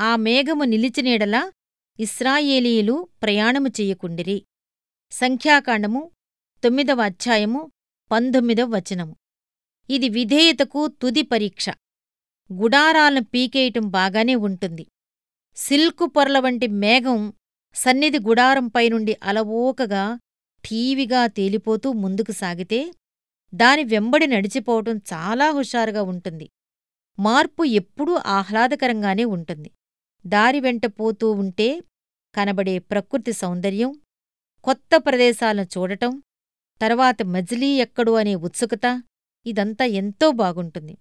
ఆ మేఘము నిలిచినీడలా ఇస్రాయేలీయులు ప్రయాణము చెయ్యకుండిరి సంఖ్యాకాండము తొమ్మిదవ అధ్యాయము పంతొమ్మిదవ వచనము. ఇది విధేయతకు తుది పరీక్ష. గుడారాలను పీకేయటం బాగానే ఉంటుంది. సిల్కు పొరల వంటి మేఘం సన్నిధి గుడారంపైనుండి అలవోకగా ఠీవిగా తేలిపోతూ ముందుకు సాగితే దాని వెంబడి నడిచిపోవటం చాలా హుషారుగా ఉంటుంది. మార్పు ఎప్పుడూ ఆహ్లాదకరంగానే ఉంటుంది. దారి వెంట పోతూ ఉంటే కనబడే ప్రకృతి సౌందర్యం కొత్త ప్రదేశాలను చూడటం తర్వాత మజిలీ ఎక్కడు అనే ఉత్సుకత ఇదంతా ఎంతో బాగుంటుంది.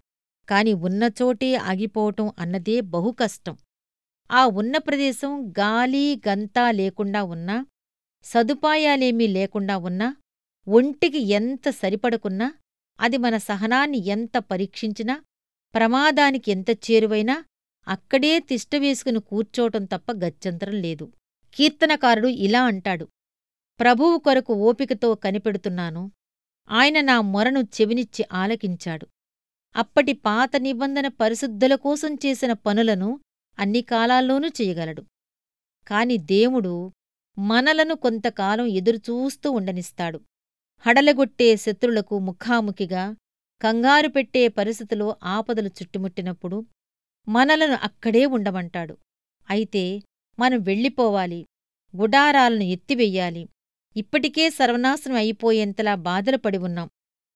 కాని ఉన్నచోటే ఆగిపోవటం అన్నదే బహు కష్టం. ఆ ఉన్న ప్రదేశం గాలి గంతా లేకుండా ఉన్నా సదుపాయాలేమీ లేకుండా ఉన్నా ఒంటికి ఎంత సరిపడకున్నా అది మన సహనాన్ని ఎంత పరీక్షించినా ప్రమాదానికి ఎంత చేరువైనా అక్కడే తిష్టవేసుకుని కూర్చోవటం తప్ప గత్యంతరం లేదు. కీర్తనకారుడు ఇలా అంటాడు. ప్రభువు కొరకు ఓపికతో కనిపెడుతున్నాను. ఆయన నా మొరను చెవినిచ్చి ఆలకించాడు. అప్పటి పాత నిబంధన పరిశుద్ధుల కోసం చేసిన పనులను అన్ని కాలాల్లోనూ చెయ్యగలడు కాని దేవుడు మనలను కొంతకాలం ఎదురుచూస్తూ ఉండనిస్తాడు. హడలగొట్టే శత్రులకు ముఖాముఖిగా కంగారు పెట్టే పరిస్థితిలో ఆపదలు చుట్టుముట్టినప్పుడు మనలను అక్కడే ఉండమంటాడు. అయితే మనం వెళ్ళిపోవాలి. గుడారాలను ఎత్తివెయ్యాలి ఇప్పటికే సర్వనాశనం అయిపోయేంతలా బాధలు పడి ఉన్నాం.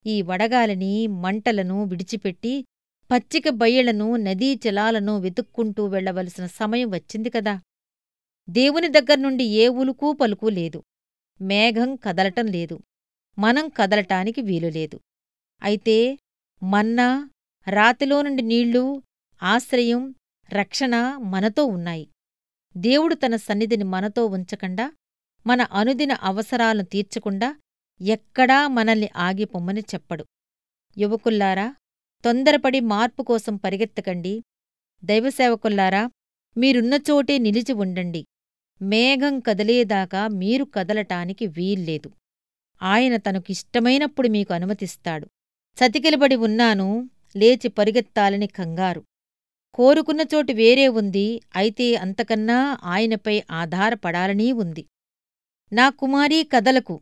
ఈ వడగాలిని మంటలను విడిచిపెట్టి పచ్చిక బయ్యలను నదీ జలాలను వెతుక్కుంటూ వెళ్ళవలసిన సమయం వచ్చింది కదా. దేవుని దగ్గర్నుండి ఏ ఉలుకూ పలుకూ లేదు. మేఘం కదలటం లేదు. మనం కదలటానికి వీలులేదు అయితే మన్నా రాతిలో నుండి నీళ్ళు ఆశ్రయం రక్షణ మనతో ఉన్నాయి. దేవుడు తన సన్నిధిని మనతో ఉంచకుండా మన అనుదిన అవసరాలను తీర్చకుండా ఎక్కడా మనల్ని ఆగిపొమ్మని చెప్పడు. యువకుల్లారా తొందరపడి మార్పు కోసం పరిగెత్తకండి. దైవసేవకుల్లారా మీరున్నచోటే నిలిచి ఉండండి. మేఘం కదిలేదాకా మీరు కదలటానికి వీల్లేదు. ఆయన తనకిష్టమైనప్పుడు మీకు అనుమతిస్తాడు. చతికిలబడి ఉన్నాను లేచి పరిగెత్తాలని కంగారు. కోరుకున్న చోటు వేరే ఉంది అయితే అంతకన్నా ఆయనపై ఆధారపడాలనీ ఉంది. నా కుమారీ కదలకు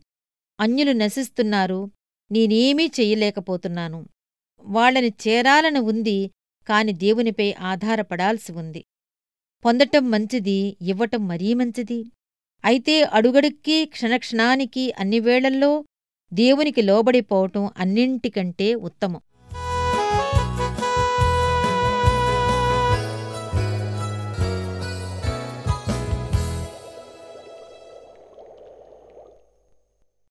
అన్యులు నశిస్తున్నారు నేనేమీ చెయ్యలేకపోతున్నాను. వాళ్ళని చేరాలని ఉంది కాని దేవునిపై ఆధారపడాల్సి ఉంది. పొందటం మంచిది ఇవ్వటం మరీ మంచిది. అయితే అడుగడుక్కి క్షణక్షణానికి అన్ని వేళల్లో దేవునికి లోబడిపోవటం అన్నింటికంటే ఉత్తమం.